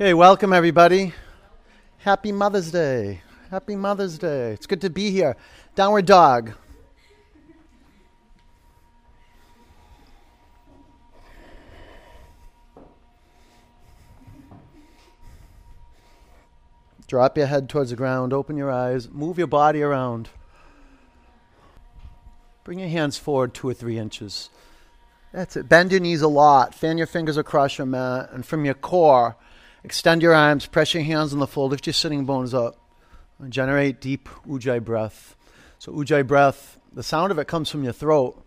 Hey, welcome everybody. Happy Mother's Day. Happy Mother's Day. It's good to be here. Downward dog. Drop your head towards the ground, open your eyes, move your body around. Bring your hands forward two or three inches. That's it. Bend your knees a lot. Fan your fingers across your mat. And from your core, extend your arms, press your hands on the floor, lift your sitting bones up. And generate deep ujjayi breath. So, ujjayi breath, the sound of it comes from your throat.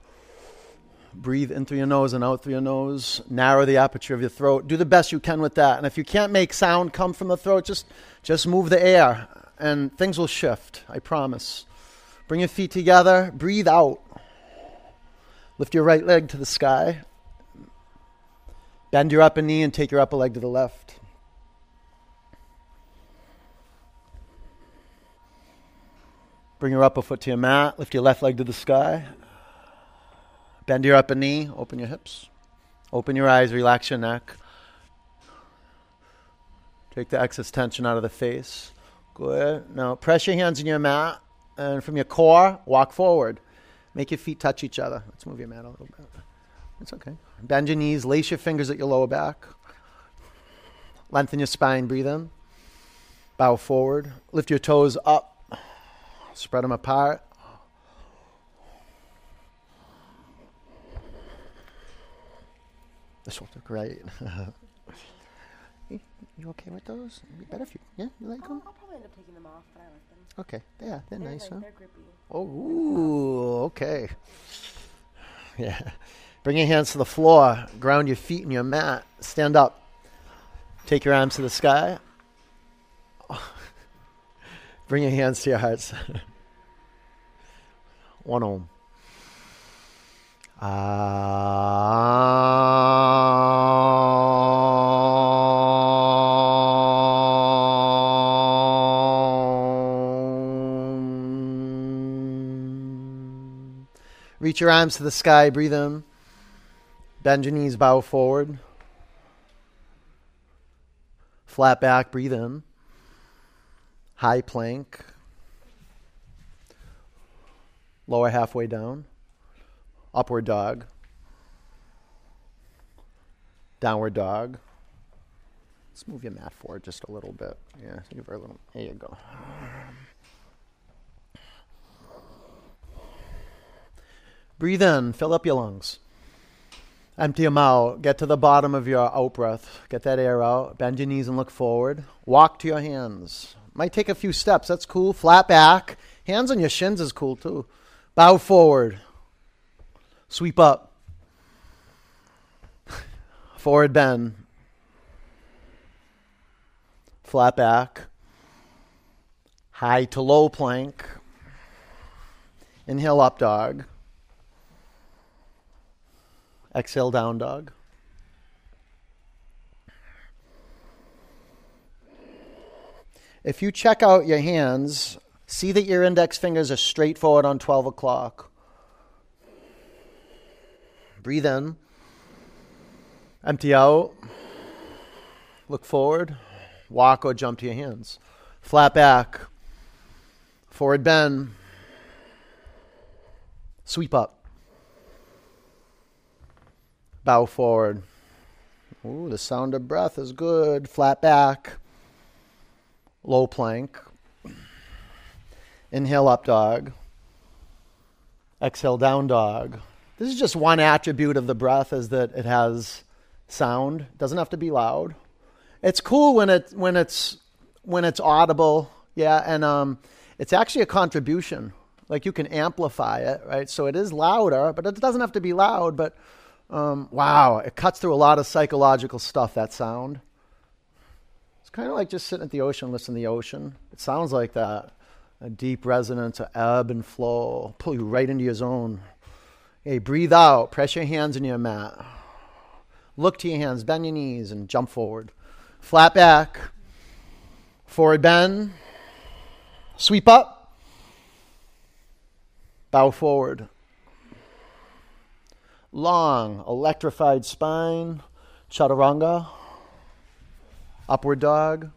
Breathe in through your nose and out through your nose. Narrow the aperture of your throat. Do the best you can with that. And if you can't make sound come from the throat, just, just move the air and things will shift. I promise. Bring your feet together. Breathe out. Lift your right leg to the sky. Bend your upper knee and take your upper leg to the left. Bring your upper foot to your mat. Lift your left leg to the sky. Bend your upper knee, open your hips. Open your eyes, relax your neck. Take the excess tension out of the face. Good. Now press your hands in your mat and from your core, walk forward. Make your feet touch each other. Let's move your mat a little bit. It's okay. Bend your knees, lace your fingers at your lower back. Lengthen your spine, breathe in. Bow forward. Lift your toes up. Spread them apart. This will look great. you okay with those? It'd be better if you, yeah, you like um, them? I'll probably end up taking them off, but I like them. Okay, yeah, they're, They're, nice, like, huh? They're grippy. Oh, ooh, okay. Yeah. Bring your hands to the floor. Ground your feet in your mat. Stand up. Take your arms to the sky. Bring your hands to your hearts. One om. Om. Reach your arms to the sky, breathe in. Bend your knees, bow forward. Flat back, breathe in. High plank. Lower halfway down. Upward dog. Downward dog. Let's move your mat forward just a little bit. Yeah, give her a little. There you go. Breathe in, fill up your lungs. Empty them out. Get to the bottom of your out breath. Get that air out. Bend your knees and look forward. Walk to your hands. Might take a few steps. That's cool. Flat back. Hands on your shins is cool too. Bow forward. Sweep up. Forward bend. Flat back. High to low plank. Inhale up dog. Exhale down dog. If you check out your hands, see that your index fingers are straight forward on 12 o'clock. Breathe in. Empty out. Look forward. Walk or jump to your hands. Flat back. Forward bend. Sweep up. Bow forward. Ooh, the sound of breath is good. Flat back. Low plank. Inhale up dog. Exhale down dog. This is just one attribute of the breath is that it has sound. It doesn't have to be loud. It's cool when it when it's when it's audible, yeah, and um, it's actually a contribution. Like you can amplify it, right? So it is louder, but it doesn't have to be loud. But um, wow, it cuts through a lot of psychological stuff. That sound. It's kind of like just sitting at the ocean, listening to the ocean. It sounds like that. A deep resonance, a ebb and flow, pull you right into your zone. Hey, breathe out. Press your hands in your mat. Look to your hands, bend your knees, and jump forward. Flat back. Forward bend. Sweep up. Bow forward. Long, electrified spine. Chaturanga. Upward dog.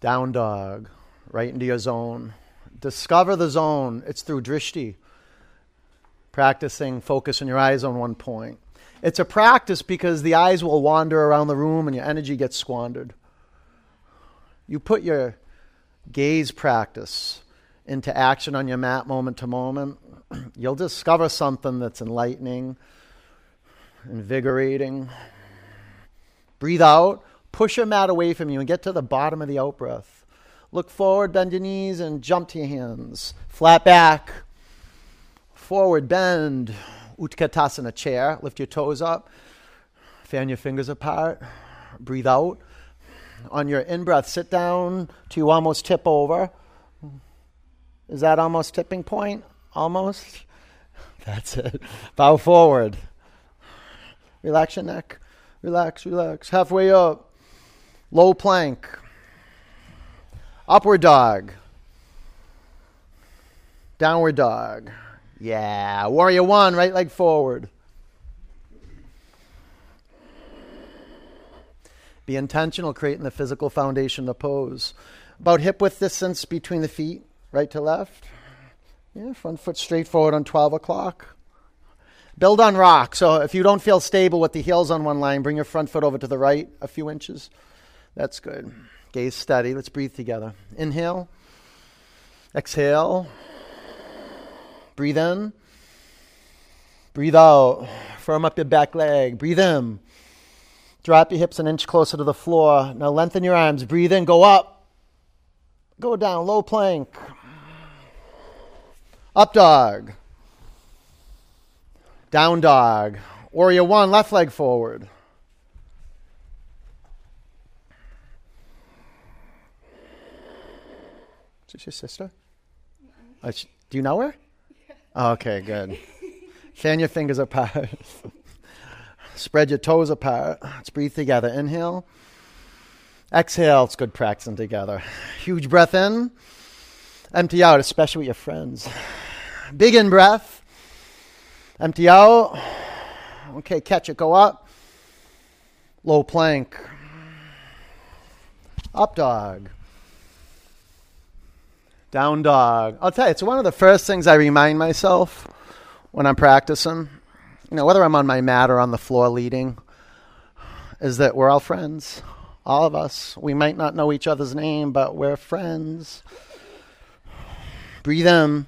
Down dog. Right into your zone. Discover the zone. It's through drishti. Practicing focus in your eyes on one point. It's a practice because the eyes will wander around the room and your energy gets squandered. You put your gaze practice into action on your mat moment to moment, you'll discover something that's enlightening, invigorating. Breathe out, push your mat away from you, and get to the bottom of the out breath. Look forward, bend your knees, and jump to your hands. Flat back, forward, bend. Utkatasana chair. Lift your toes up, fan your fingers apart, breathe out. On your in breath, sit down to you almost tip over. Is that almost tipping point? Almost? That's it. Bow forward. Relax your neck. Relax, relax. Halfway up. Low plank. Upward dog. Downward dog. Yeah. Warrior one, right leg forward. Be intentional creating the physical foundation the pose. About hip width distance between the feet, right to left. Yeah, front foot straight forward on 12 o'clock. Build on rock. So if you don't feel stable with the heels on one line, bring your front foot over to the right a few inches. That's good. Gaze steady. Let's breathe together. Inhale. Exhale. Breathe in. Breathe out. Firm up your back leg. Breathe in. Drop your hips an inch closer to the floor. Now lengthen your arms. Breathe in. Go up. Go down. Low plank. Up dog. Down dog. Warrior one. Left leg forward. Is this your sister? Oh, sh- do you know her? Oh, okay, good. Fan your fingers apart. Spread your toes apart. Let's breathe together. Inhale. Exhale. It's good practicing together. Huge breath in. Empty out, especially with your friends. Big in breath. Empty out. Okay, catch it. Go up. Low plank. Up dog. Down dog. I'll tell you, it's one of the first things I remind myself when I'm practicing. You know, whether I'm on my mat or on the floor leading, is that we're all friends. All of us. We might not know each other's name, but we're friends. Breathe in.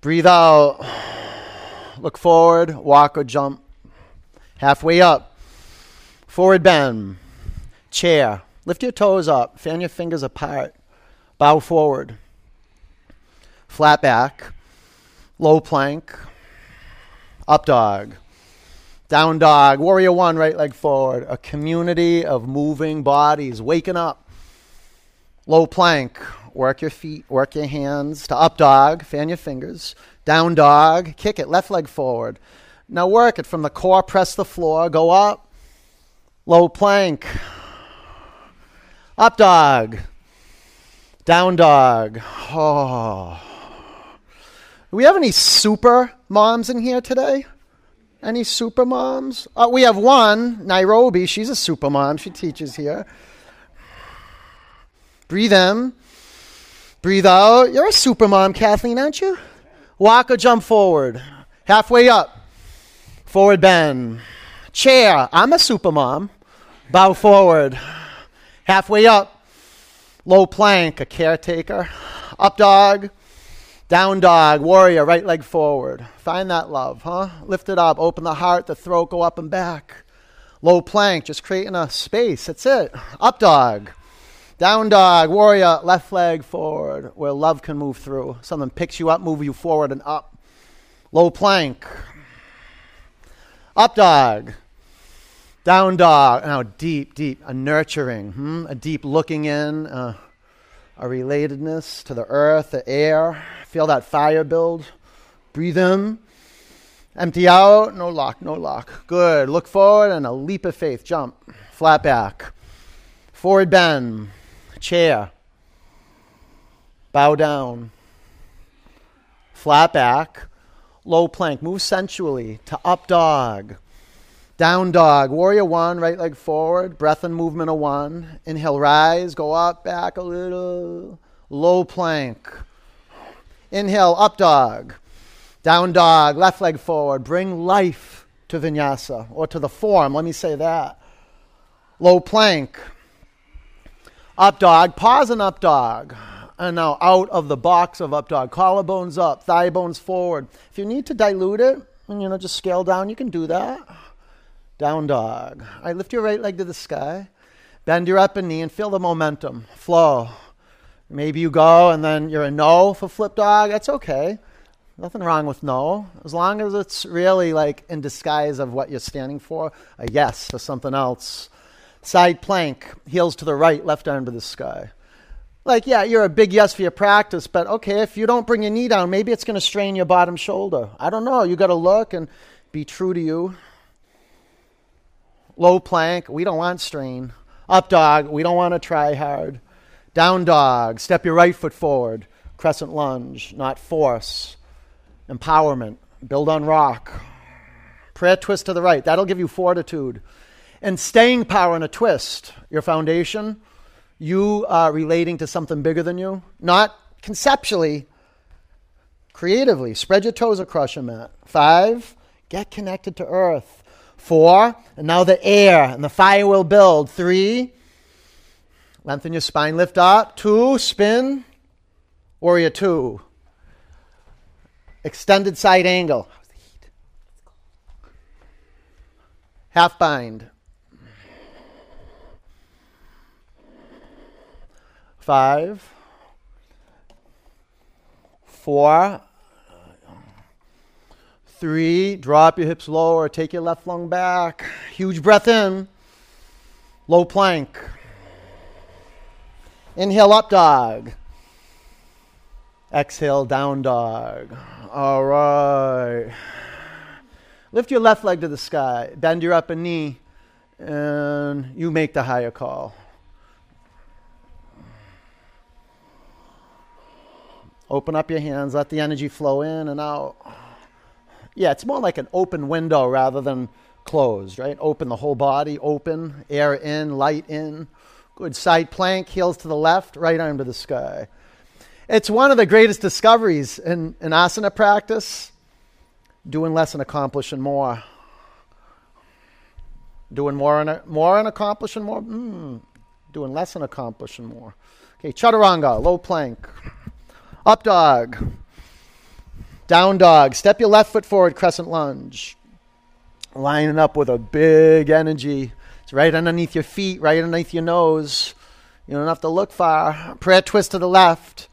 Breathe out. Look forward. Walk or jump. Halfway up. Forward bend. Chair. Lift your toes up. Fan your fingers apart. Bow forward. Flat back. Low plank. Up dog. Down dog. Warrior one, right leg forward. A community of moving bodies. Waking up. Low plank. Work your feet. Work your hands. To up dog. Fan your fingers. Down dog. Kick it. Left leg forward. Now work it from the core. Press the floor. Go up. Low plank. Up dog. Down dog. Oh. Do we have any super moms in here today? Any super moms? Uh, we have one, Nairobi. She's a super mom. She teaches here. Breathe in. Breathe out. You're a super mom, Kathleen, aren't you? Walk or jump forward. Halfway up. Forward bend. Chair. I'm a super mom. Bow forward. Halfway up. Low plank, a caretaker. Up dog. Down dog, warrior, right leg forward. Find that love, huh? Lift it up, open the heart, the throat, go up and back. Low plank, just creating a space. That's it. Up dog. Down dog, warrior, left leg forward, where love can move through. Something picks you up, move you forward and up. Low plank. Up dog. Down dog. Now deep, deep, a nurturing, hmm? a deep looking in, uh, a relatedness to the earth, the air. Feel that fire build. Breathe in. Empty out. No lock, no lock. Good. Look forward and a leap of faith. Jump. Flat back. Forward bend. Chair. Bow down. Flat back. Low plank. Move sensually to up dog. Down dog, warrior one, right leg forward, breath and movement of one. Inhale, rise, go up, back a little. Low plank. Inhale, up dog. Down dog, left leg forward. Bring life to vinyasa or to the form. Let me say that. Low plank. Up dog, pause and up dog. And now out of the box of up dog. Collarbones up, thigh bones forward. If you need to dilute it, and you know, just scale down, you can do that. Down dog. Right, lift your right leg to the sky. Bend your upper knee and feel the momentum. Flow. Maybe you go and then you're a no for flip dog. That's okay. Nothing wrong with no. As long as it's really like in disguise of what you're standing for. A yes for something else. Side plank, heels to the right, left arm to the sky. Like, yeah, you're a big yes for your practice, but okay, if you don't bring your knee down, maybe it's going to strain your bottom shoulder. I don't know. You got to look and be true to you. Low plank, we don't want strain. Up dog, we don't want to try hard. Down dog, step your right foot forward. Crescent lunge, not force. Empowerment, build on rock. Prayer twist to the right, that'll give you fortitude. And staying power in a twist, your foundation you are relating to something bigger than you, not conceptually, creatively. Spread your toes across your mat. Five, get connected to earth. Four, and now the air and the fire will build. Three, lengthen your spine, lift up. Two, spin. Warrior two. Extended side angle. Half bind. Five, four, three. Drop your hips lower. Take your left lung back. Huge breath in. Low plank. Inhale, up dog. Exhale, down dog. All right. Lift your left leg to the sky. Bend your upper knee. And you make the higher call. Open up your hands, let the energy flow in and out. Yeah, it's more like an open window rather than closed, right? Open the whole body, open, air in, light in. Good side plank, heels to the left, right arm to the sky. It's one of the greatest discoveries in, in asana practice. Doing less and accomplishing more. Doing more and, more and accomplishing more. Mm. Doing less and accomplishing more. Okay, chaturanga, low plank. Up dog. Down dog. Step your left foot forward, crescent lunge. Lining up with a big energy. It's right underneath your feet, right underneath your nose. You don't have to look far. Prayer twist to the left.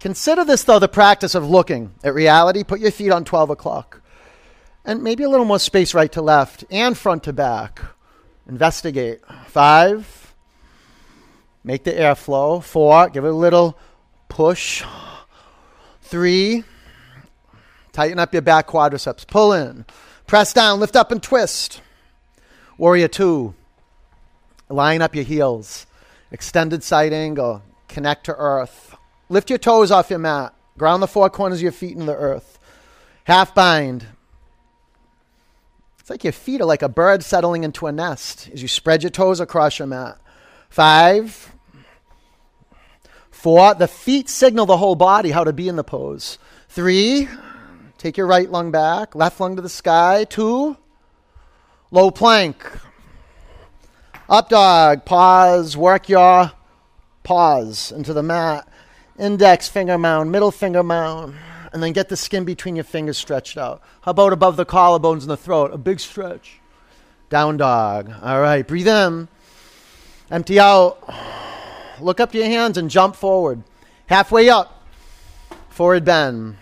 Consider this, though, the practice of looking at reality. Put your feet on 12 o'clock. And maybe a little more space right to left and front to back. Investigate. Five. Make the air flow. Four. Give it a little push. Three, tighten up your back quadriceps. Pull in. Press down, lift up and twist. Warrior two, line up your heels. Extended side angle. Connect to earth. Lift your toes off your mat. Ground the four corners of your feet in the earth. Half bind. It's like your feet are like a bird settling into a nest as you spread your toes across your mat. Five, Four, the feet signal the whole body how to be in the pose. Three, take your right lung back, left lung to the sky. Two, low plank. Up dog, pause, work your paws into the mat. Index finger mound, middle finger mound, and then get the skin between your fingers stretched out. How about above the collarbones and the throat? A big stretch. Down dog. All right, breathe in. Empty out. Look up your hands and jump forward. Halfway up. Forward bend.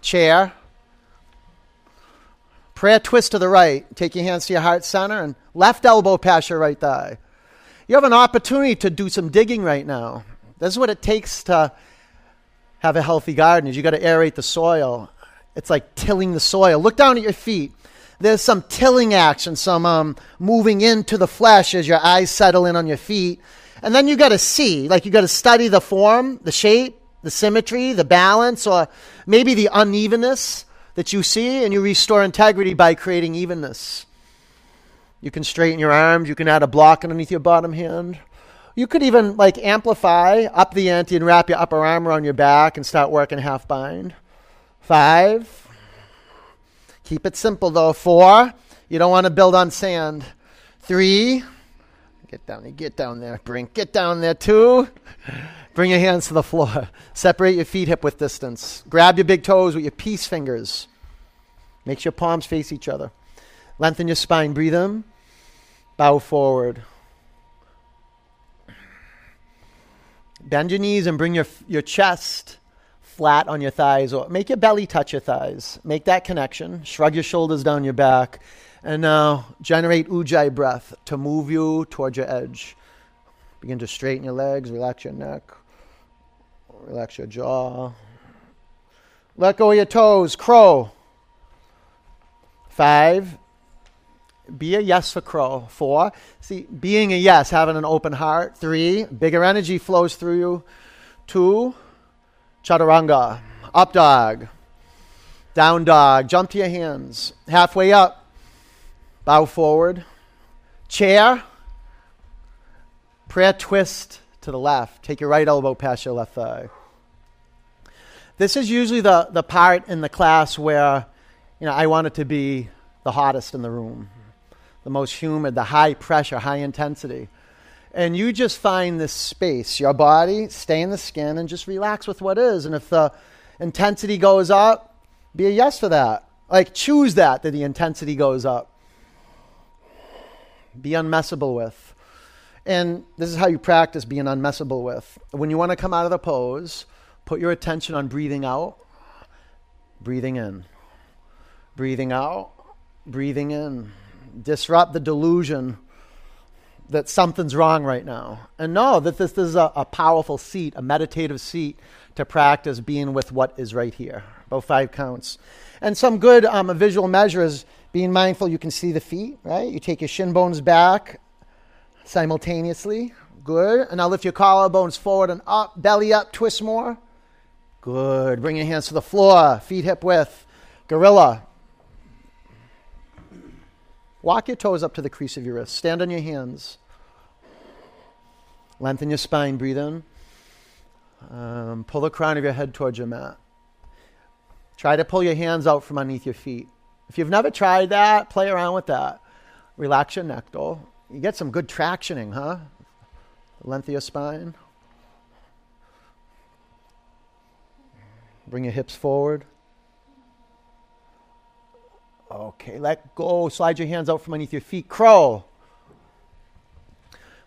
Chair. Prayer twist to the right. Take your hands to your heart center and left elbow past your right thigh. You have an opportunity to do some digging right now. This is what it takes to have a healthy garden is you got to aerate the soil. It's like tilling the soil. Look down at your feet. There's some tilling action, some um, moving into the flesh as your eyes settle in on your feet. And then you got to see, like you got to study the form, the shape, the symmetry, the balance, or maybe the unevenness. that you see, and you restore integrity by creating evenness. You can straighten your arms. You can add a block underneath your bottom hand. You could even like amplify up the ante and wrap your upper arm around your back and start working half bind. Five. Keep it simple though. Four. You don't want to build on sand. Three. Get down there. Get down there. Bring. Get down there. too. Bring your hands to the floor. Separate your feet hip width distance. Grab your big toes with your peace fingers. Make sure your palms face each other. Lengthen your spine. Breathe in. Bow forward. Bend your knees and bring your, your chest flat on your thighs, or make your belly touch your thighs. Make that connection. Shrug your shoulders down your back. And now generate ujjayi breath to move you towards your edge. Begin to straighten your legs, relax your neck, relax your jaw. Let go of your toes, crow. Five, be a yes for crow. Four, see, being a yes, having an open heart. Three, bigger energy flows through you. Two, chaturanga, up dog, down dog. Jump to your hands. Halfway up, bow forward. Chair, prayer twist to the left. Take your right elbow past your left thigh. This is usually the, the part in the class where you know, I want it to be the hottest in the room the most humid, the high pressure, high intensity. And you just find this space, your body, stay in the skin, and just relax with what is. And if the intensity goes up, be a yes for that. Like, choose that, that the intensity goes up. Be unmessable with. And this is how you practice being unmessable with. When you want to come out of the pose, put your attention on breathing out, breathing in, breathing out, breathing in disrupt the delusion that something's wrong right now. And know that this, is a, a, powerful seat, a meditative seat to practice being with what is right here. About five counts. And some good um, visual measures being mindful, you can see the feet, right? You take your shin bones back simultaneously. Good. And now lift your collarbones forward and up, belly up, twist more. Good. Bring your hands to the floor, feet hip width. Gorilla. Walk your toes up to the crease of your wrist. Stand on your hands. Lengthen your spine. Breathe in. Um, pull the crown of your head towards your mat. Try to pull your hands out from underneath your feet. If you've never tried that, play around with that. Relax your neck, though. You get some good tractioning, huh? Length of your spine. Bring your hips forward. Okay, let go. Slide your hands out from underneath your feet. Crow.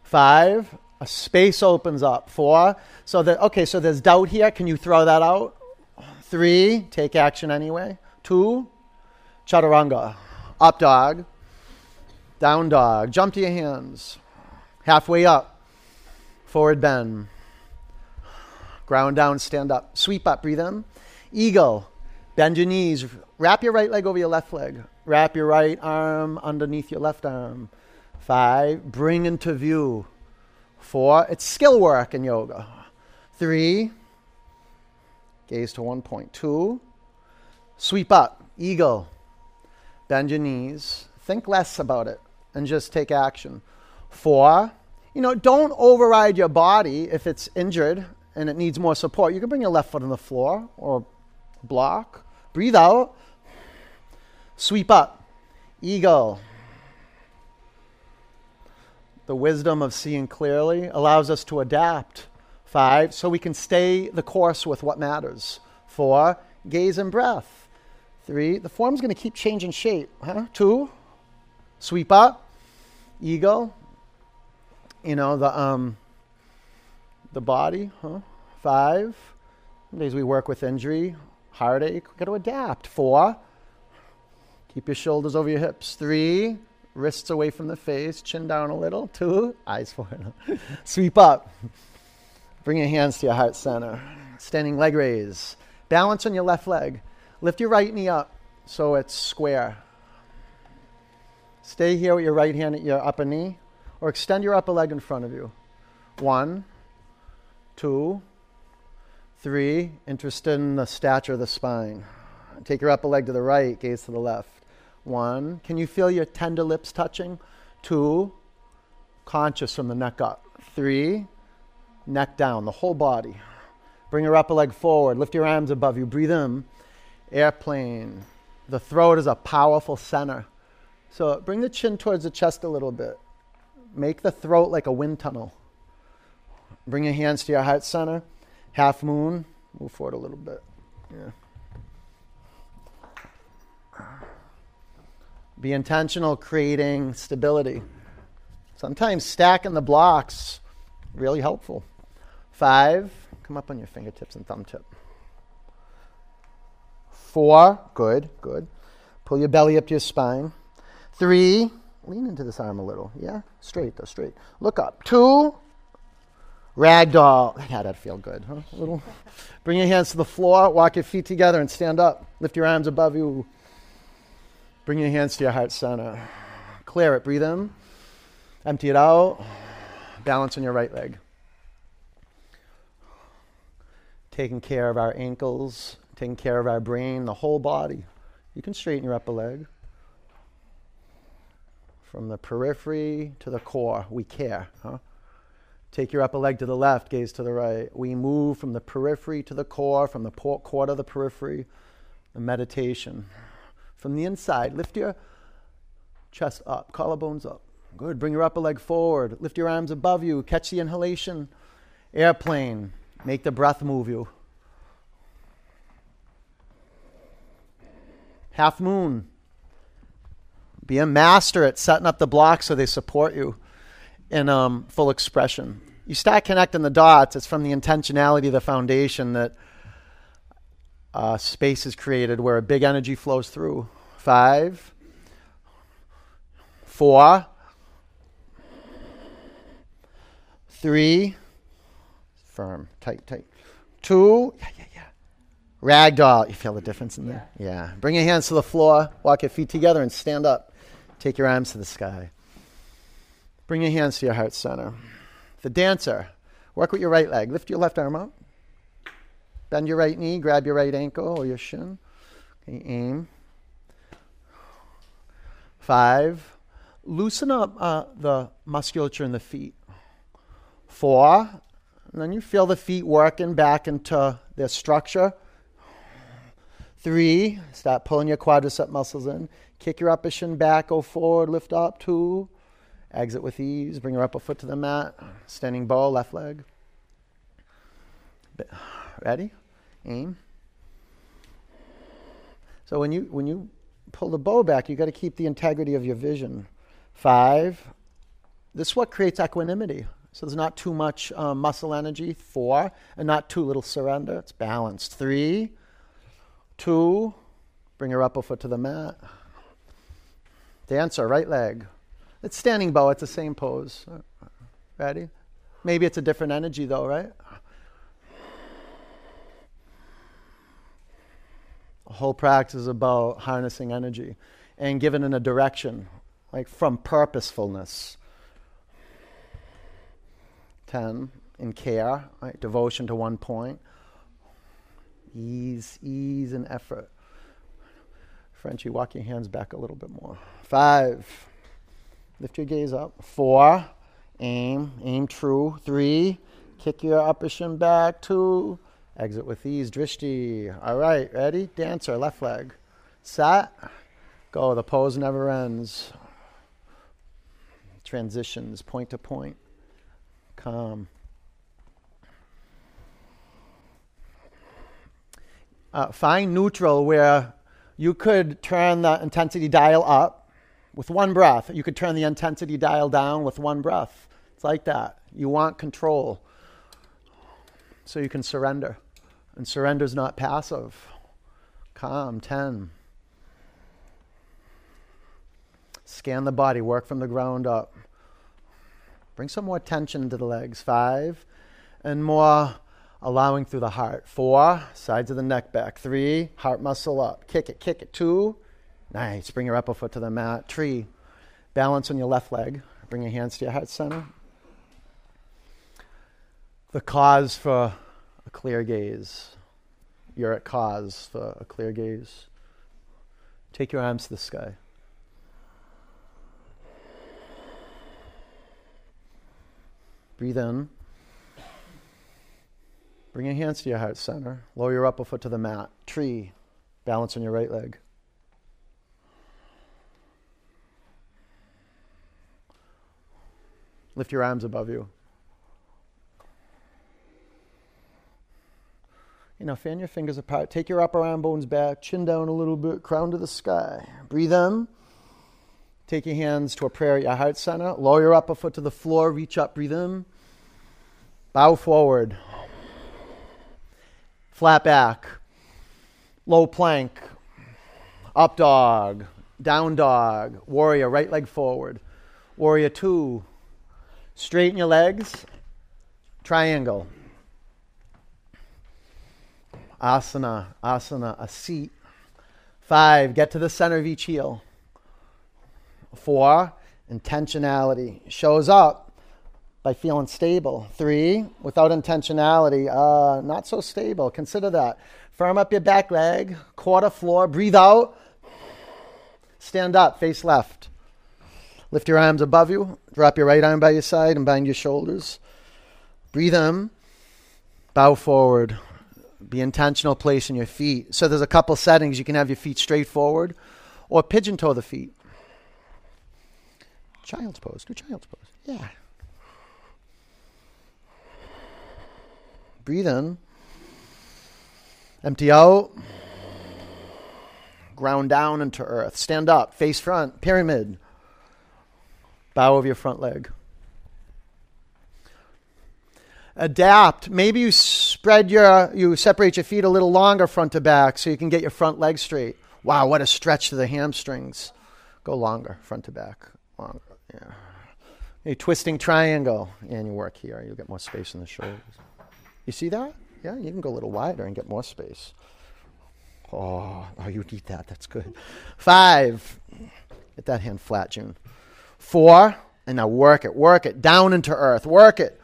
Five. A space opens up. Four. So that okay, so there's doubt here. Can you throw that out? Three. Take action anyway. Two. Chaturanga. Up dog. Down dog. Jump to your hands. Halfway up. Forward bend. Ground down, stand up. Sweep up, breathe in. Eagle. Bend your knees. Wrap your right leg over your left leg. Wrap your right arm underneath your left arm. Five, bring into view. Four, it's skill work in yoga. Three, gaze to one point. Two, sweep up, eagle. Bend your knees. Think less about it and just take action. Four, you know, don't override your body if it's injured and it needs more support. You can bring your left foot on the floor or block. Breathe out. Sweep up. Eagle. The wisdom of seeing clearly allows us to adapt. Five, so we can stay the course with what matters. Four, gaze and breath. Three, the form's going to keep changing shape. Huh? Two, sweep up. Eagle. You know, the, um, the body. Huh? Five, days we work with injury, heartache, we've got to adapt. Four, Keep your shoulders over your hips. Three, wrists away from the face, chin down a little. Two, eyes forward. Sweep up. Bring your hands to your heart center. Standing leg raise. Balance on your left leg. Lift your right knee up so it's square. Stay here with your right hand at your upper knee, or extend your upper leg in front of you. One, two, three. Interested in the stature of the spine. Take your upper leg to the right, gaze to the left. One. Can you feel your tender lips touching? Two. Conscious from the neck up. Three. Neck down, the whole body. Bring your upper leg forward. Lift your arms above you. Breathe in. Airplane. The throat is a powerful center. So bring the chin towards the chest a little bit. Make the throat like a wind tunnel. Bring your hands to your heart center. Half moon. Move forward a little bit. Yeah. Be intentional creating stability. Sometimes stacking the blocks really helpful. Five, come up on your fingertips and thumb tip. Four, good, good. Pull your belly up to your spine. Three, lean into this arm a little. Yeah, straight though, straight. Look up. Two, ragdoll. Yeah, that feel good, huh? A little. Bring your hands to the floor. Walk your feet together and stand up. Lift your arms above you. Bring your hands to your heart center. Clear it. Breathe in. Empty it out. Balance on your right leg. Taking care of our ankles, taking care of our brain, the whole body. You can straighten your upper leg. From the periphery to the core, we care. Huh? Take your upper leg to the left, gaze to the right. We move from the periphery to the core, from the core to the periphery. The meditation. From the inside, lift your chest up, collarbones up. Good. Bring your upper leg forward. Lift your arms above you. Catch the inhalation. Airplane. Make the breath move you. Half moon. Be a master at setting up the blocks so they support you in um, full expression. You start connecting the dots. It's from the intentionality of the foundation that uh, space is created where a big energy flows through. Five, four, three, firm, tight, tight. Two, yeah, yeah. Ragdoll. You feel the difference in there? Yeah. yeah. Bring your hands to the floor, walk your feet together, and stand up. Take your arms to the sky. Bring your hands to your heart center. The dancer. Work with your right leg. Lift your left arm up. Bend your right knee. Grab your right ankle or your shin. Okay, aim. Five. Loosen up uh, the musculature in the feet. Four. And then you feel the feet working back into their structure. Three. stop pulling your quadricep muscles in. Kick your upper shin back. Go forward. Lift up. Two. Exit with ease. Bring your upper foot to the mat. Standing bow, left leg. Ready? Aim. So when you when you pull the bow back, you got to keep the integrity of your vision. Five. This is what creates equanimity. So there's not too much um, muscle energy. Four, and not too little surrender. It's balanced. Three, two. Bring your upper foot to the mat. Dancer, right leg. It's standing bow. It's the same pose. Ready? Maybe it's a different energy though, right? The whole practice is about harnessing energy and giving it a direction, like from purposefulness. 10, in care, right? devotion to one point. Ease, ease, and effort. Frenchie, walk your hands back a little bit more. Five. Lift your gaze up. Four. Aim. Aim true. Three. Kick your upper shin back. Two. Exit with ease. Drishti. All right. Ready? Dancer. Left leg. Sat. Go. The pose never ends. Transitions point to point. Calm. Uh, find neutral where you could turn the intensity dial up with one breath. You could turn the intensity dial down with one breath. It's like that. You want control so you can surrender. And surrender is not passive. Calm, 10. Scan the body, work from the ground up. Bring some more tension to the legs. Five. And more allowing through the heart. Four. Sides of the neck back. Three. Heart muscle up. Kick it, kick it. Two. Nice. Bring your upper foot to the mat. Three, Balance on your left leg. Bring your hands to your heart center. The cause for a clear gaze. you're at cause for a clear gaze. Take your arms to the sky. Breathe in. Bring your hands to your heart center. Lower your upper foot to the mat. Tree. Balance on your right leg. Lift your arms above you. You know, fan your fingers apart. Take your upper arm bones back, chin down a little bit, crown to the sky. Breathe in. Take your hands to a prayer at your heart center. Lower your upper foot to the floor. Reach up. Breathe in. Bow forward. Flat back. Low plank. Up dog. Down dog. Warrior. Right leg forward. Warrior two. Straighten your legs. Triangle. Asana. Asana. A seat. Five. Get to the center of each heel. Four. Intentionality. Shows up by feeling stable. Three, without intentionality, uh, not so stable. Consider that. Firm up your back leg, quarter floor, breathe out. Stand up, face left. Lift your arms above you, drop your right arm by your side and bind your shoulders. Breathe in, bow forward. Be intentional placing your feet. So there's a couple settings. You can have your feet straight forward or pigeon toe the feet. Child's pose. Do child's pose. Yeah. Breathe in. Empty out. Ground down into earth. Stand up. Face front. Pyramid. Bow of your front leg. Adapt. Maybe you spread your, you separate your feet a little longer front to back so you can get your front leg straight. Wow, what a stretch to the hamstrings. Go longer, front to back. Longer. Yeah. A twisting triangle. And you work here. You'll get more space in the shoulders. You see that? Yeah, you can go a little wider and get more space. Oh, oh, you need that. That's good. Five. Get that hand flat, June. Four. And now work it, work it. Down into earth. Work it.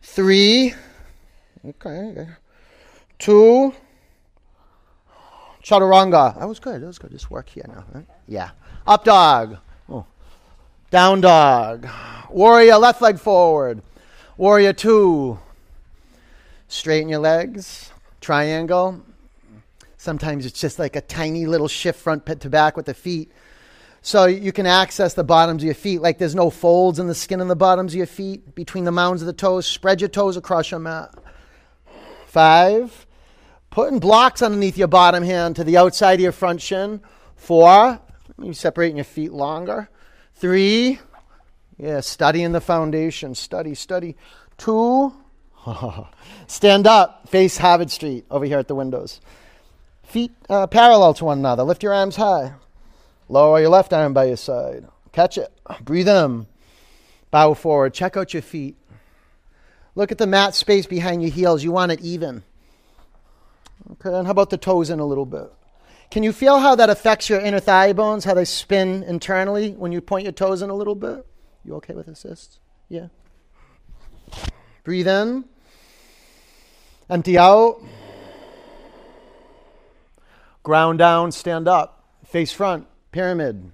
Three. Okay. Two. Chaturanga. That was good. That was good. Just work here now. Right? Yeah. Up dog. Oh. Down dog. Warrior left leg forward. Warrior two. Straighten your legs. Triangle. Sometimes it's just like a tiny little shift front pit to back with the feet. So you can access the bottoms of your feet. Like there's no folds in the skin on the bottoms of your feet, between the mounds of the toes. Spread your toes across your mat. Five. Putting blocks underneath your bottom hand to the outside of your front shin. Four. Maybe separating your feet longer. Three. Yeah, studying the foundation. Study, study. Two. Stand up. Face Harvard Street over here at the windows. Feet uh, parallel to one another. Lift your arms high. Lower your left arm by your side. Catch it. Breathe in. Bow forward. Check out your feet. Look at the mat space behind your heels. You want it even. Okay, and how about the toes in a little bit? Can you feel how that affects your inner thigh bones, how they spin internally when you point your toes in a little bit? You okay with assists? Yeah. Breathe in. Empty out. Ground down, stand up. Face front, pyramid.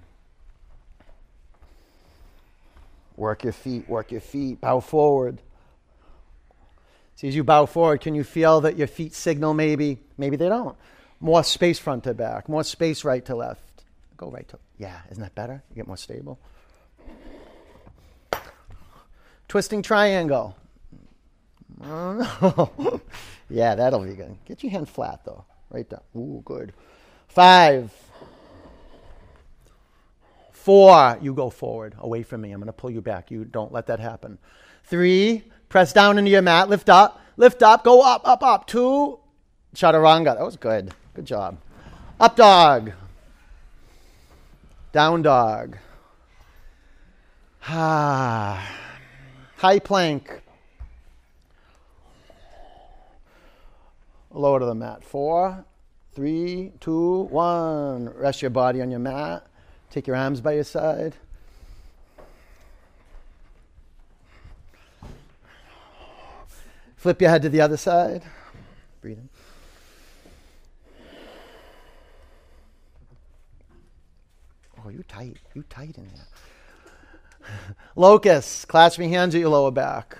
Work your feet, work your feet. Bow forward. See, as you bow forward, can you feel that your feet signal maybe? Maybe they don't. More space front to back, more space right to left. Go right to, yeah, isn't that better? You get more stable. Twisting triangle. Oh, yeah, that'll be good. Get your hand flat though. Right down. Ooh, good. Five. Four. You go forward, away from me. I'm going to pull you back. You don't let that happen. Three. Press down into your mat. Lift up. Lift up. Go up, up, up. Two. Chaturanga. That was good. Good job. Up dog. Down dog. Ah. High plank. lower to the mat. Four, three, two, one. Rest your body on your mat. Take your arms by your side. Flip your head to the other side. Breathe in. Oh, you tight. You tight in there. Locust, clasp your hands at your lower back.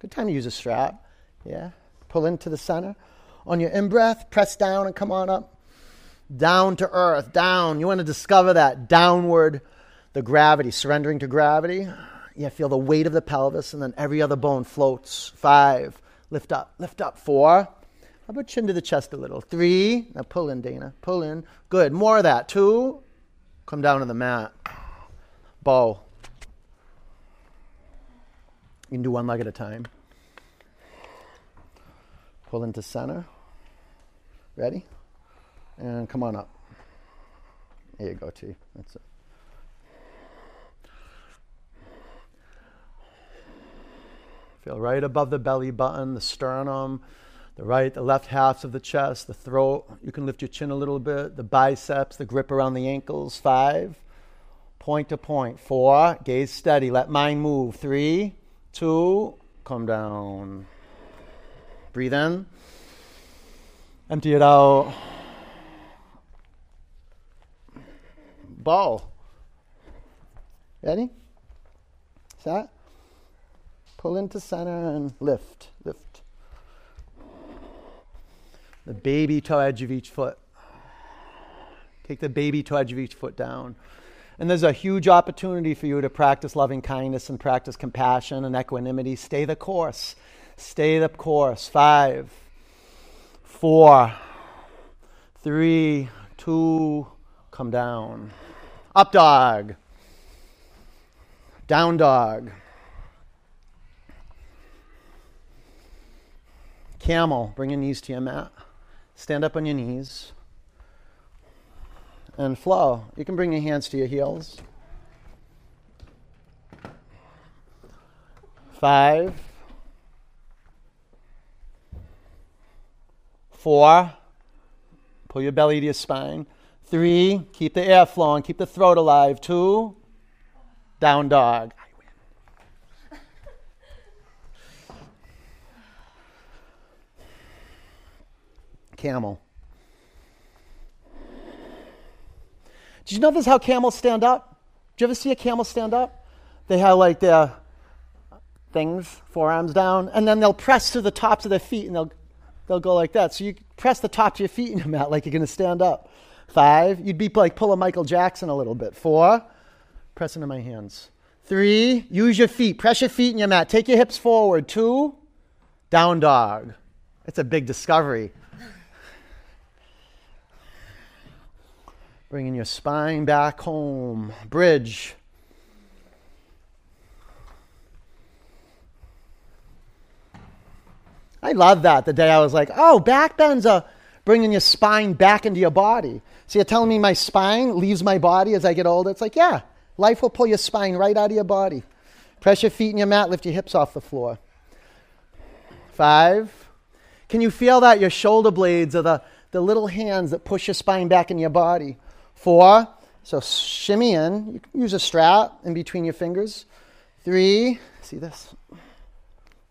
Good time to use a strap. Yeah. Pull into the center. On your in breath, press down and come on up. Down to earth. Down. You want to discover that downward, the gravity, surrendering to gravity. Yeah, feel the weight of the pelvis, and then every other bone floats. Five. Lift up. Lift up. Four. How about chin to the chest a little? Three. Now pull in, Dana. Pull in. Good. More of that. Two. Come down to the mat. Bow. You can do one leg at a time. Pull into center. Ready? And come on up. There you go, T. That's it. Feel right above the belly button, the sternum, the right, the left halves of the chest, the throat. You can lift your chin a little bit, the biceps, the grip around the ankles. Five. Point to point. Four. Gaze steady. Let mind move. Three, two, come down. Breathe in. Empty it out. Ball. Ready? Set. Pull into center and lift. Lift. The baby toe edge of each foot. Take the baby toe edge of each foot down. And there's a huge opportunity for you to practice loving kindness and practice compassion and equanimity. Stay the course. Stay the course. Five, four, three, two, come down. Up dog. Down dog. Camel. Bring your knees to your mat. Stand up on your knees and flow. You can bring your hands to your heels. Five, four, pull your belly to your spine. Three, keep the air flowing, keep the throat alive. Two, down dog. Camel. Did you notice how camels stand up? Did you ever see a camel stand up? They have like their things, forearms down, and then they'll press to the tops of their feet and they'll, they'll go like that. So you press the top of your feet in your mat like you're going to stand up. Five, you'd be like pulling Michael Jackson a little bit. Four, press into my hands. Three, use your feet. Press your feet in your mat. Take your hips forward. Two, down dog. It's a big discovery. Bringing your spine back home. Bridge. I love that. The day I was like, oh, back bends are bringing your spine back into your body. So you're telling me my spine leaves my body as I get older? It's like, yeah, life will pull your spine right out of your body. Press your feet in your mat, lift your hips off the floor. Five. Can you feel that? Your shoulder blades are the, the little hands that push your spine back in your body. Four. So shimmy in. You can use a strap in between your fingers. Three. See this?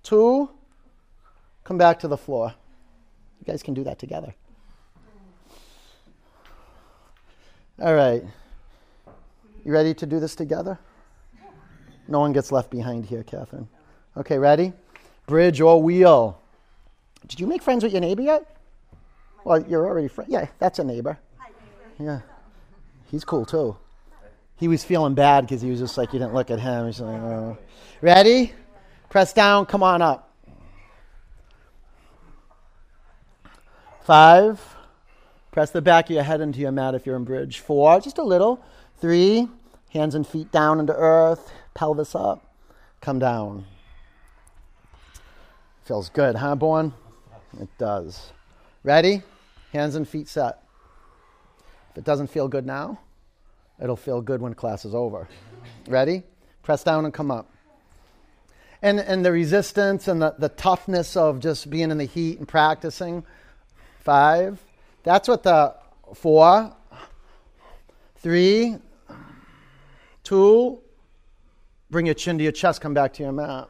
Two. Come back to the floor. You guys can do that together. All right. You ready to do this together? No one gets left behind here, Catherine. Okay, ready? Bridge or wheel. Did you make friends with your neighbor yet? Well, you're already friends. Yeah, that's a neighbor. Yeah. He's cool too. He was feeling bad because he was just like, you didn't look at him. He's like, oh. Ready? Press down. Come on up. Five. Press the back of your head into your mat if you're in bridge. Four. Just a little. Three. Hands and feet down into earth. Pelvis up. Come down. Feels good, huh, Born? It does. Ready? Hands and feet set. If it doesn't feel good now, it'll feel good when class is over. Ready? Press down and come up. And, and the resistance and the, the toughness of just being in the heat and practicing. Five. That's what the four, three, two, bring your chin to your chest, come back to your mat.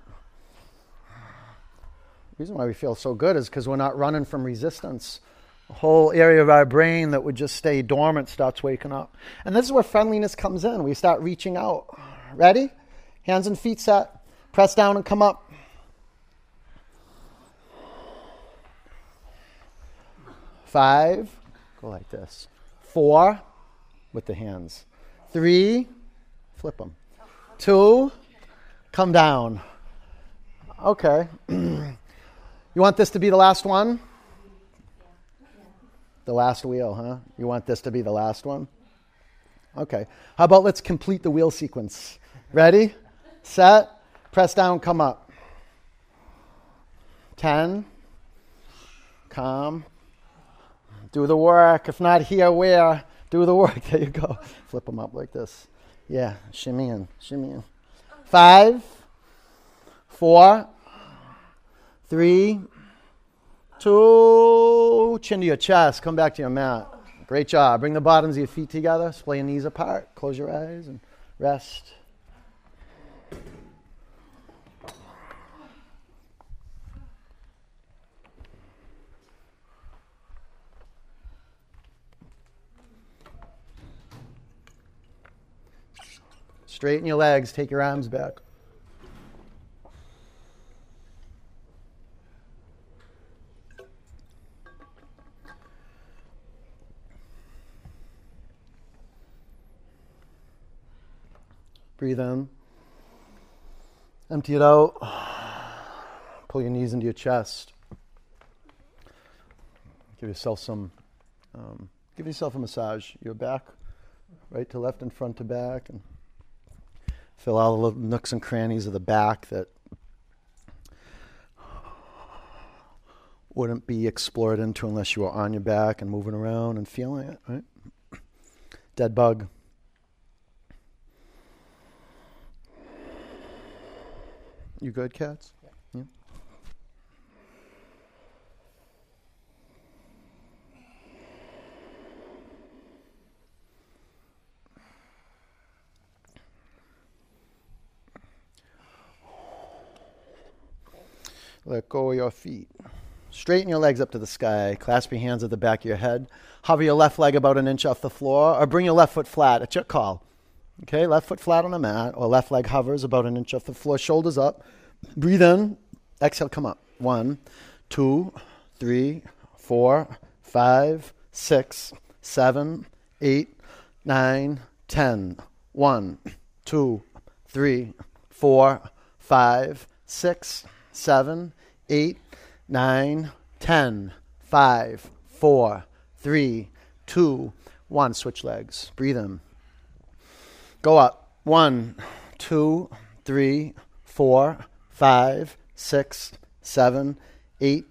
The reason why we feel so good is because we're not running from resistance. A whole area of our brain that would just stay dormant starts waking up. And this is where friendliness comes in. We start reaching out. Ready? Hands and feet set. Press down and come up. Five. Go like this. Four. With the hands. Three. Flip them. Two. Come down. Okay. you want this to be the last one? The last wheel, huh? You want this to be the last one? Okay. How about let's complete the wheel sequence? Ready? Set. Press down, come up. 10. Calm. Do the work. If not here, where? Do the work. There you go. Flip them up like this. Yeah. Shimmy in. Shimmy in. Five. Four. Three. Two. Chin to your chest. Come back to your mat. Great job. Bring the bottoms of your feet together. Splay your knees apart. Close your eyes and rest. Straighten your legs. Take your arms back. Breathe in. Empty it out. Pull your knees into your chest. Give yourself some, um, give yourself a massage. Your back, right to left and front to back, and fill all the little nooks and crannies of the back that wouldn't be explored into unless you were on your back and moving around and feeling it, right? Dead bug. You good, cats? Let go of your feet. Straighten your legs up to the sky. Clasp your hands at the back of your head. Hover your left leg about an inch off the floor, or bring your left foot flat. It's your call. Okay, left foot flat on the mat, or left leg hovers about an inch off the floor, shoulders up. Breathe in. Exhale, come up. One, two, three, four, five, six, seven, eight, nine, ten. One, two, three, four, five, six, seven, eight, nine, ten. Five, four, three, two, one. Switch legs. Breathe in. Go up. One, two, three, four, five, six, seven, eight,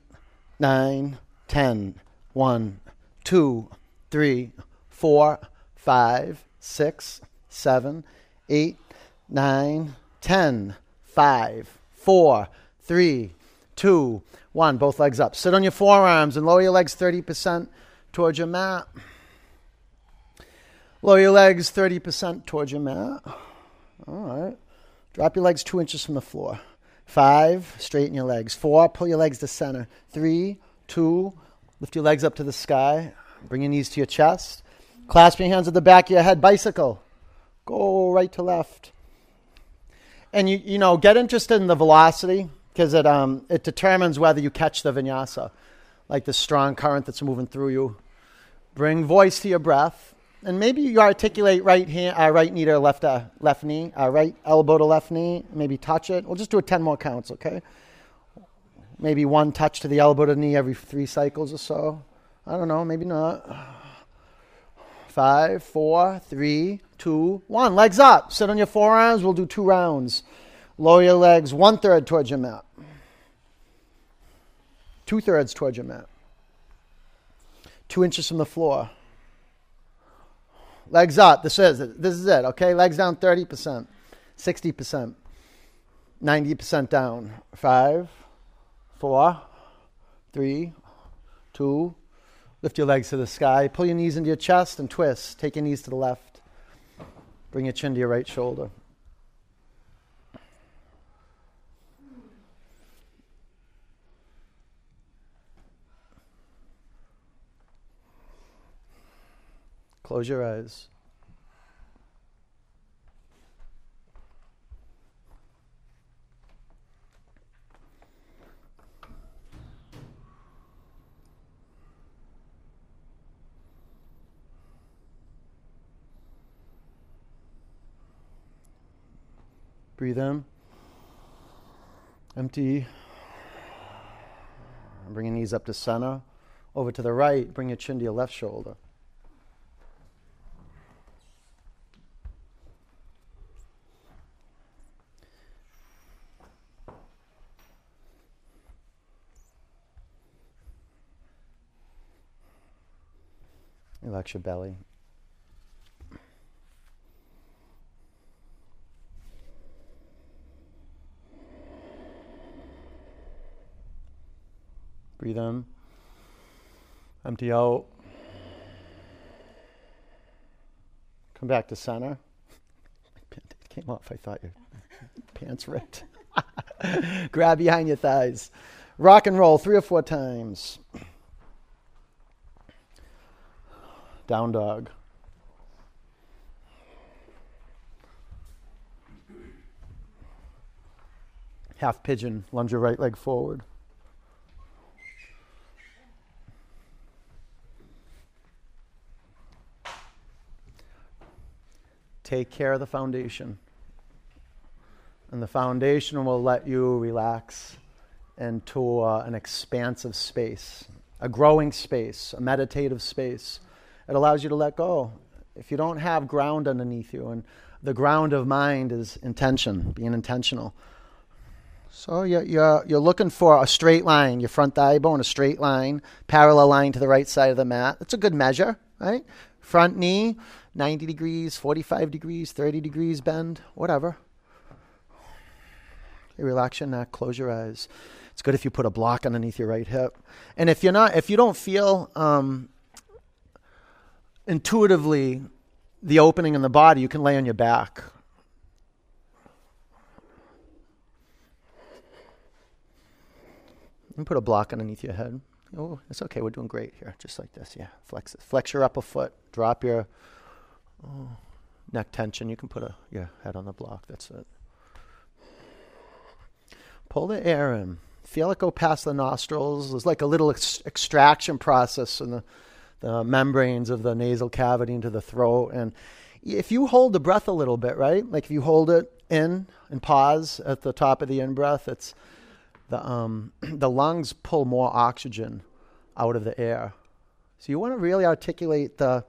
nine, ten. One, two, three, four, five, six, seven, eight, nine, ten. Five, four, three, two, one. Both legs up. Sit on your forearms and lower your legs 30% towards your mat. Lower your legs 30% towards your mat. All right. Drop your legs two inches from the floor. Five, straighten your legs. Four, pull your legs to center. Three, two, lift your legs up to the sky. Bring your knees to your chest. Clasp your hands at the back of your head. Bicycle. Go right to left. And you, you know, get interested in the velocity because it, um, it determines whether you catch the vinyasa, like the strong current that's moving through you. Bring voice to your breath and maybe you articulate right hand, uh, right knee to left, uh, left knee, uh, right elbow to left knee. Maybe touch it. We'll just do it ten more counts, okay? Maybe one touch to the elbow to knee every three cycles or so. I don't know. Maybe not. Five, four, three, two, one. Legs up. Sit on your forearms. We'll do two rounds. Lower your legs one third towards your mat. Two thirds towards your mat. Two inches from the floor. Legs up. This is it. This is it. Okay. Legs down 30%, 60%, 90% down. Five, four, three, two. Lift your legs to the sky. Pull your knees into your chest and twist. Take your knees to the left. Bring your chin to your right shoulder. Close your eyes. Breathe in. Empty. Bring your knees up to center. Over to the right, bring your chin to your left shoulder. Relax your belly. Breathe in. Empty out. Come back to center. It came off. I thought your pants ripped. Grab behind your thighs. Rock and roll three or four times. Down dog. Half pigeon. Lunge your right leg forward. take care of the foundation. And the foundation will let you relax into uh, an expansive space, a growing space, a meditative space. It allows you to let go. If you don't have ground underneath you, and the ground of mind is intention, being intentional. So you're, you're, you're looking for a straight line, your front thigh bone, a straight line, parallel line to the right side of the mat. That's a good measure, right? Front knee, 90 degrees, 45 degrees, 30 degrees bend, whatever. You relax your neck, close your eyes. It's good if you put a block underneath your right hip. And if you're not, if you don't feel um, intuitively the opening in the body, you can lay on your back. And put a block underneath your head. Oh, it's okay. We're doing great here. Just like this. Yeah. Flex it. Flex your upper foot. Drop your Oh, neck tension. You can put a your head on the block. That's it. Pull the air in. Feel it go past the nostrils. There's like a little ex- extraction process in the, the membranes of the nasal cavity into the throat. And if you hold the breath a little bit, right? Like if you hold it in and pause at the top of the in breath, it's the um, the lungs pull more oxygen out of the air. So you want to really articulate the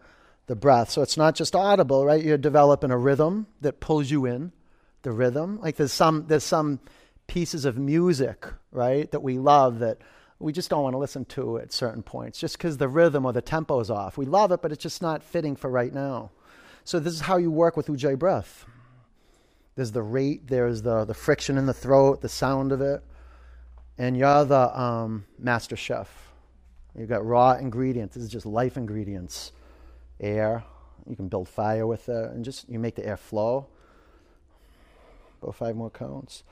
the breath. So it's not just audible, right? You're developing a rhythm that pulls you in, the rhythm. Like there's some there's some pieces of music, right, that we love that we just don't want to listen to at certain points just because the rhythm or the tempo is off. We love it, but it's just not fitting for right now. So this is how you work with Ujjayi breath. There's the rate, there's the, the friction in the throat, the sound of it. And you're the um, master chef. You've got raw ingredients. This is just life ingredients air. You can build fire with it, and just you make the air flow. About five more counts.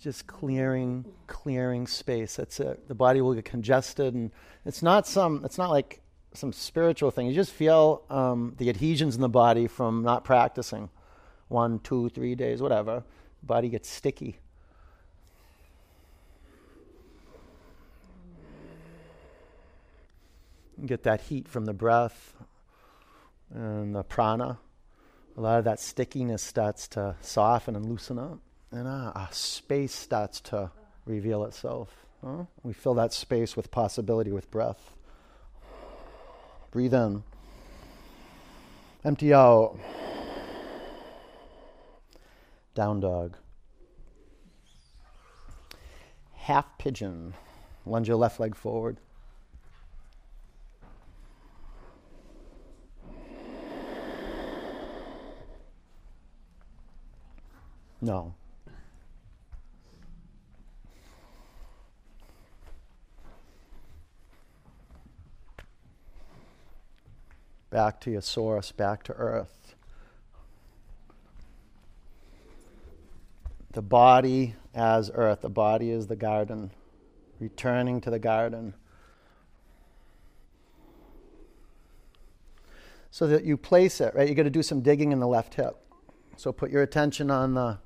Just clearing, clearing space. That's it. The body will get congested, and it's not some. It's not like some spiritual thing. You just feel um, the adhesions in the body from not practicing. One, two, three days, whatever. Body gets sticky. get that heat from the breath and the prana. A lot of that stickiness starts to soften and loosen up, and ah, a space starts to reveal itself. Huh? We fill that space with possibility with breath. Breathe in. Empty out. Down dog. Half pigeon. Lunge your left leg forward. No. Back to your source, back to earth. The body as earth, the body is the garden, returning to the garden. so that you place it, right? You're going to do some digging in the left hip. So put your attention on the,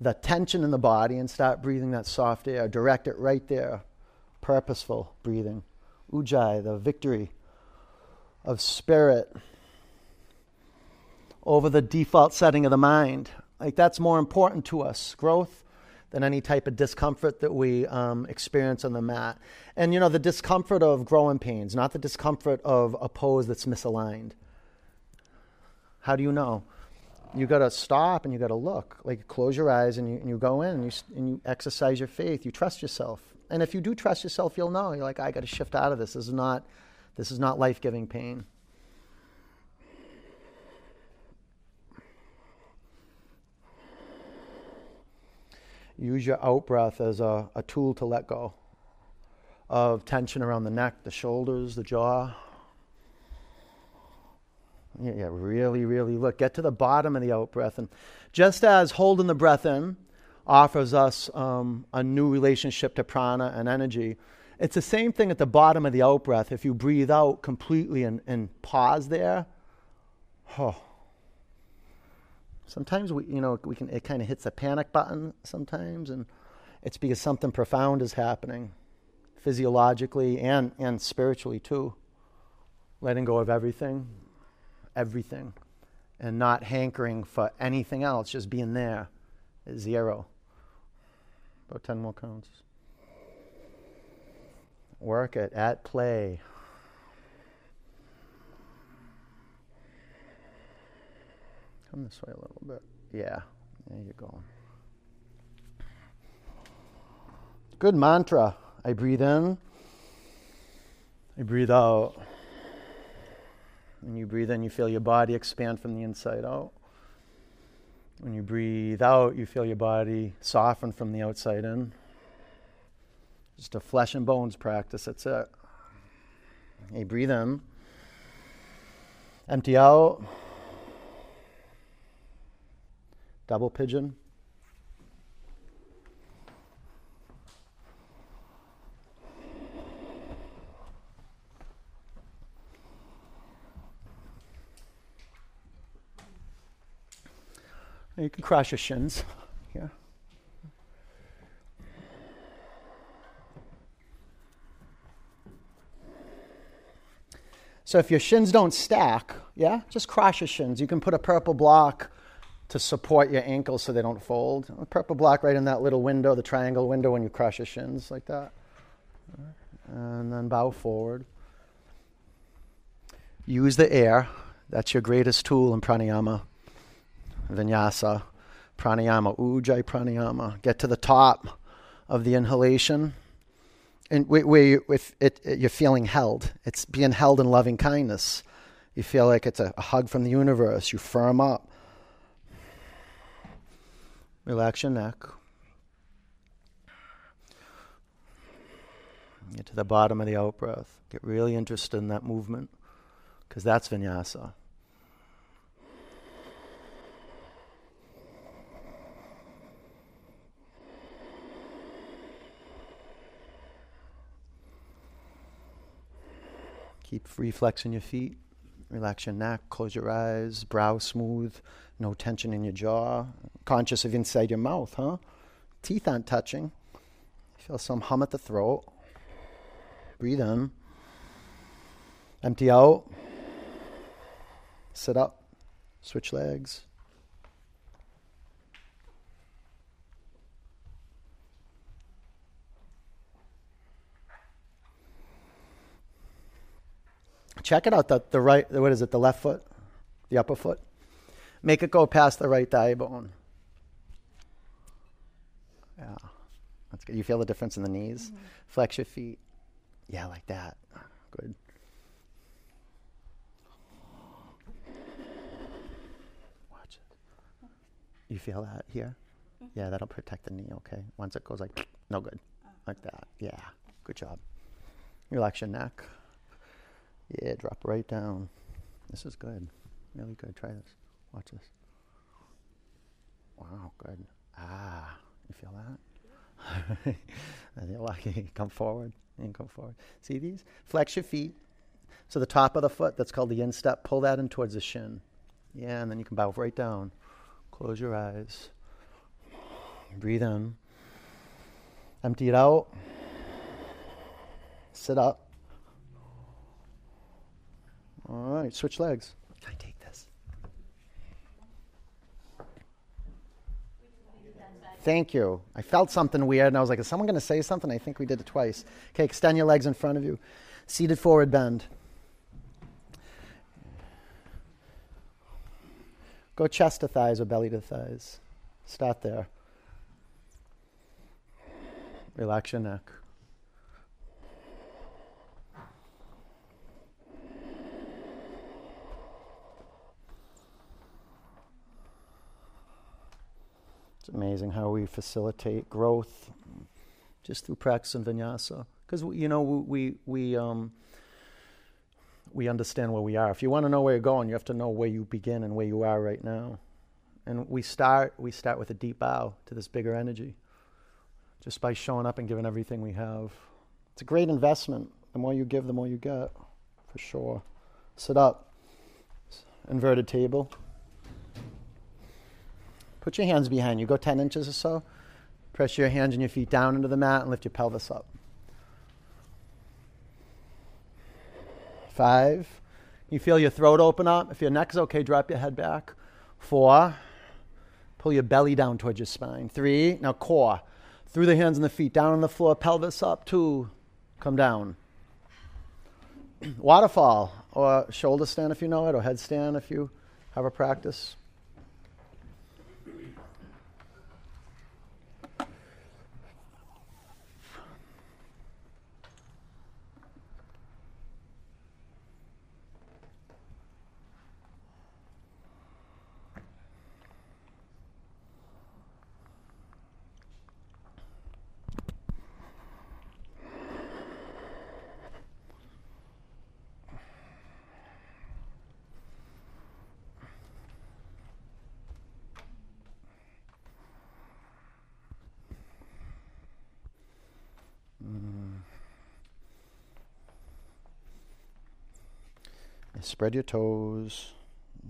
the tension in the body and start breathing that soft air. Direct it right there. Purposeful breathing. Ujjayi, the victory of spirit over the default setting of the mind. Like that's more important to us. Growth than any type of discomfort that we um, experience on the mat. And you know, the discomfort of growing pains, not the discomfort of a pose that's misaligned. How do you know? You got to stop and you got to look. Like close your eyes and you, and you go in and you, and you exercise your faith. You trust yourself. And if you do trust yourself, you'll know. You're like, I got to shift out of this. This is not, this is not life giving pain. Use your out breath as a, a tool to let go of tension around the neck, the shoulders, the jaw. Yeah, yeah, really, really look. Get to the bottom of the out breath. And just as holding the breath in offers us um, a new relationship to prana and energy, it's the same thing at the bottom of the out breath. If you breathe out completely and, and pause there, oh, Sometimes we, you know, we can it kind of hits a panic button sometimes, and it's because something profound is happening, physiologically and and spiritually too. Letting go of everything, everything, and not hankering for anything else, just being there, zero. About ten more counts. Work it at play. Come this way a little bit. Yeah, there you go. Good mantra. I breathe in, I breathe out. When you breathe in, you feel your body expand from the inside out. When you breathe out, you feel your body soften from the outside in. Just a flesh and bones practice, that's it. Hey, breathe in, empty out. double pigeon. You can cross your shins here. So if your shins don't stack, yeah, just cross your shins. You can put a purple block to support your ankles so they don't fold. A purple block right in that little window, the triangle window when you cross your shins like that. And then bow forward. Use the air. That's your greatest tool in pranayama. Vinyasa, pranayama, ujjayi pranayama. Get to the top of the inhalation. And where you, if it, you're feeling held, it's being held in loving kindness. You feel like it's a, a hug from the universe. You firm up Relax your neck. Get to the bottom of the out breath. Get really interested in that movement because that's vinyasa. Keep reflexing your feet. Relax your neck, close your eyes, brow smooth, no tension in your jaw. Conscious of inside your mouth, huh? Teeth aren't touching. Feel some hum at the throat. Breathe in. Empty out. Sit up. Switch legs. Check it out. The, the right, what is it? The left foot, the upper foot. Make it go past the right thigh bone. Yeah, that's good. You feel the difference in the knees. Mm-hmm. Flex your feet. Yeah, like that. Good. Watch it. You feel that here? Mm-hmm. Yeah, that'll protect the knee. Okay. Once it goes like, no good. Like that. Yeah. Good job. Relax your neck. Yeah, drop right down. This is good. Really good. Try this. Watch this. Wow, good. Ah, you feel that? and you're lucky. Come forward and come forward. See these? Flex your feet. So the top of the foot, that's called the instep, pull that in towards the shin. Yeah, and then you can bow right down. Close your eyes. Breathe in. Empty it out. Sit up. All right, switch legs. Can I take this? Thank you. I felt something weird and I was like, is someone going to say something? I think we did it twice. Okay, extend your legs in front of you. Seated forward bend. Go chest to thighs or belly to thighs. Start there. Relax your neck. Amazing how we facilitate growth just through practicing vinyasa. Because you know we we um, we understand where we are. If you want to know where you're going, you have to know where you begin and where you are right now. And we start we start with a deep bow to this bigger energy, just by showing up and giving everything we have. It's a great investment. The more you give, the more you get, for sure. Sit up. Inverted table. Put your hands behind you. Go 10 inches or so. Press your hands and your feet down into the mat and lift your pelvis up. Five. You feel your throat open up. If your neck is okay, drop your head back. Four. Pull your belly down towards your spine. Three. Now core. Through the hands and the feet, down on the floor, pelvis up. Two. Come down. Waterfall or shoulder stand if you know it, or headstand if you have a practice. Spread your toes,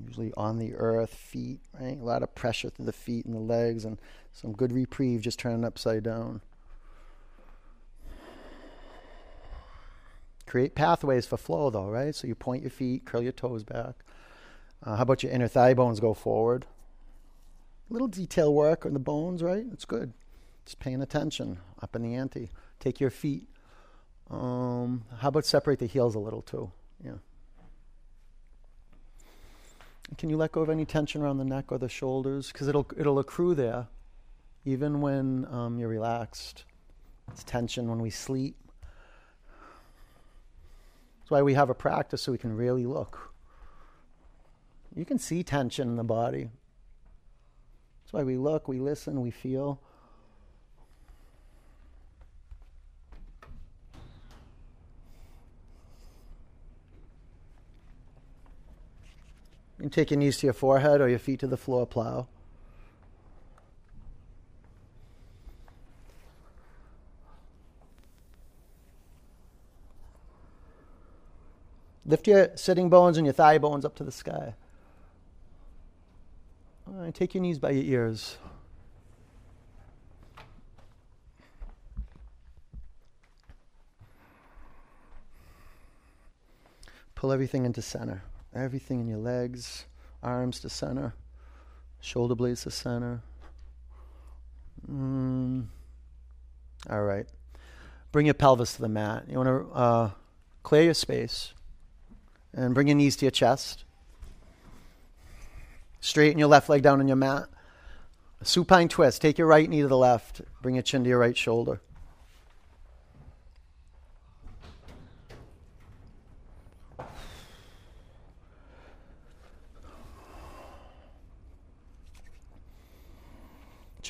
usually on the earth, feet, right? A lot of pressure through the feet and the legs, and some good reprieve just turning upside down. Create pathways for flow, though, right? So you point your feet, curl your toes back. Uh, how about your inner thigh bones go forward? A Little detail work on the bones, right? It's good. Just paying attention, up in the ante. Take your feet. Um, how about separate the heels a little too? Yeah. Can you let go of any tension around the neck or the shoulders? Because it'll it'll accrue there, even when um, you're relaxed. It's tension when we sleep. That's why we have a practice so we can really look. You can see tension in the body. That's why we look, we listen, we feel. You can take your knees to your forehead or your feet to the floor, plow. Lift your sitting bones and your thigh bones up to the sky. Take your knees by your ears. Pull everything into center. Everything in your legs, arms to center, shoulder blades to center. Mm. All right. Bring your pelvis to the mat. You want to uh, clear your space and bring your knees to your chest. Straighten your left leg down on your mat. supine twist. Take your right knee to the left. Bring your chin to your right shoulder.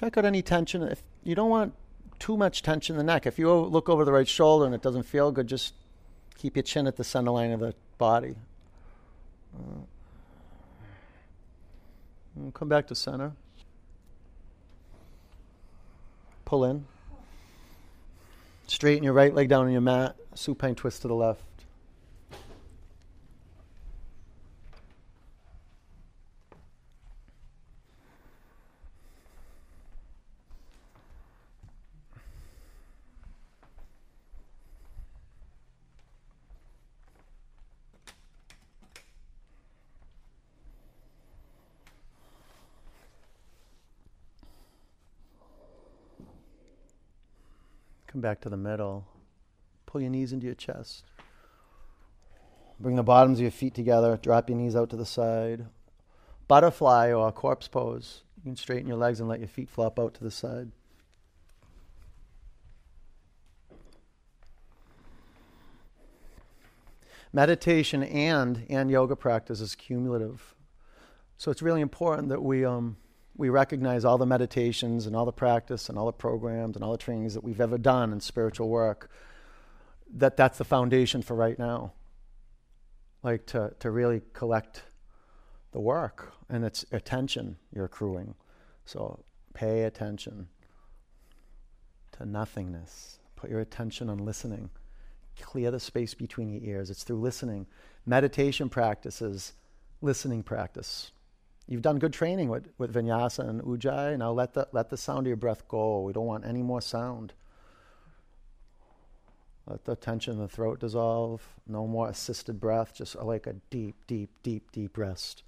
Check out any tension. If you don't want too much tension in the neck, if you look over the right shoulder and it doesn't feel good, just keep your chin at the center line of the body. Uh, come back to center. Pull in. Straighten your right leg down on your mat. Supine twist to the left. Come back to the middle. Pull your knees into your chest. Bring the bottoms of your feet together. Drop your knees out to the side. Butterfly or corpse pose. You can straighten your legs and let your feet flop out to the side. Meditation and, and yoga practice is cumulative. So it's really important that we, um, we recognize all the meditations and all the practice and all the programs and all the trainings that we've ever done in spiritual work, that that's the foundation for right now. Like to, to really collect the work and it's attention you're accruing. So pay attention to nothingness. Put your attention on listening. Clear the space between your ears. It's through listening. Meditation practices, listening practice. You've done good training with, with vinyasa and ujjayi. Now let the, let the sound of your breath go. We don't want any more sound. Let the tension in the throat dissolve. No more assisted breath, just like a deep, deep, deep, deep rest.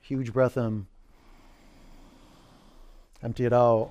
Huge breath in. Empty it out.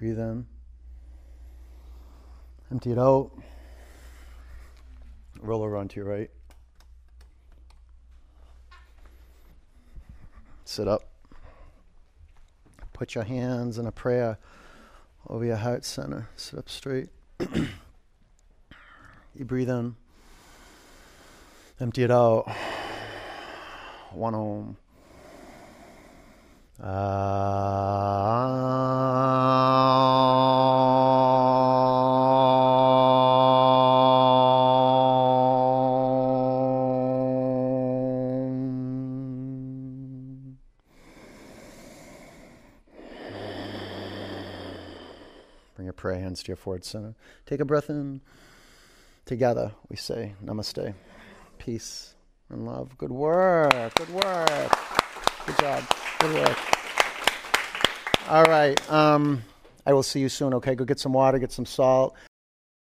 Breathe in. Empty it out. Roll over onto your right. Sit up. Put your hands in a prayer over your heart center. Sit up straight. you breathe in. Empty it out. One home. Bring ah. your hands to your forward center. Take a breath in. Together, we say namaste. Peace and love. Good work. Good work. Good job. Good work. All right. Um, I will see you soon, okay? Go get some water, get some salt.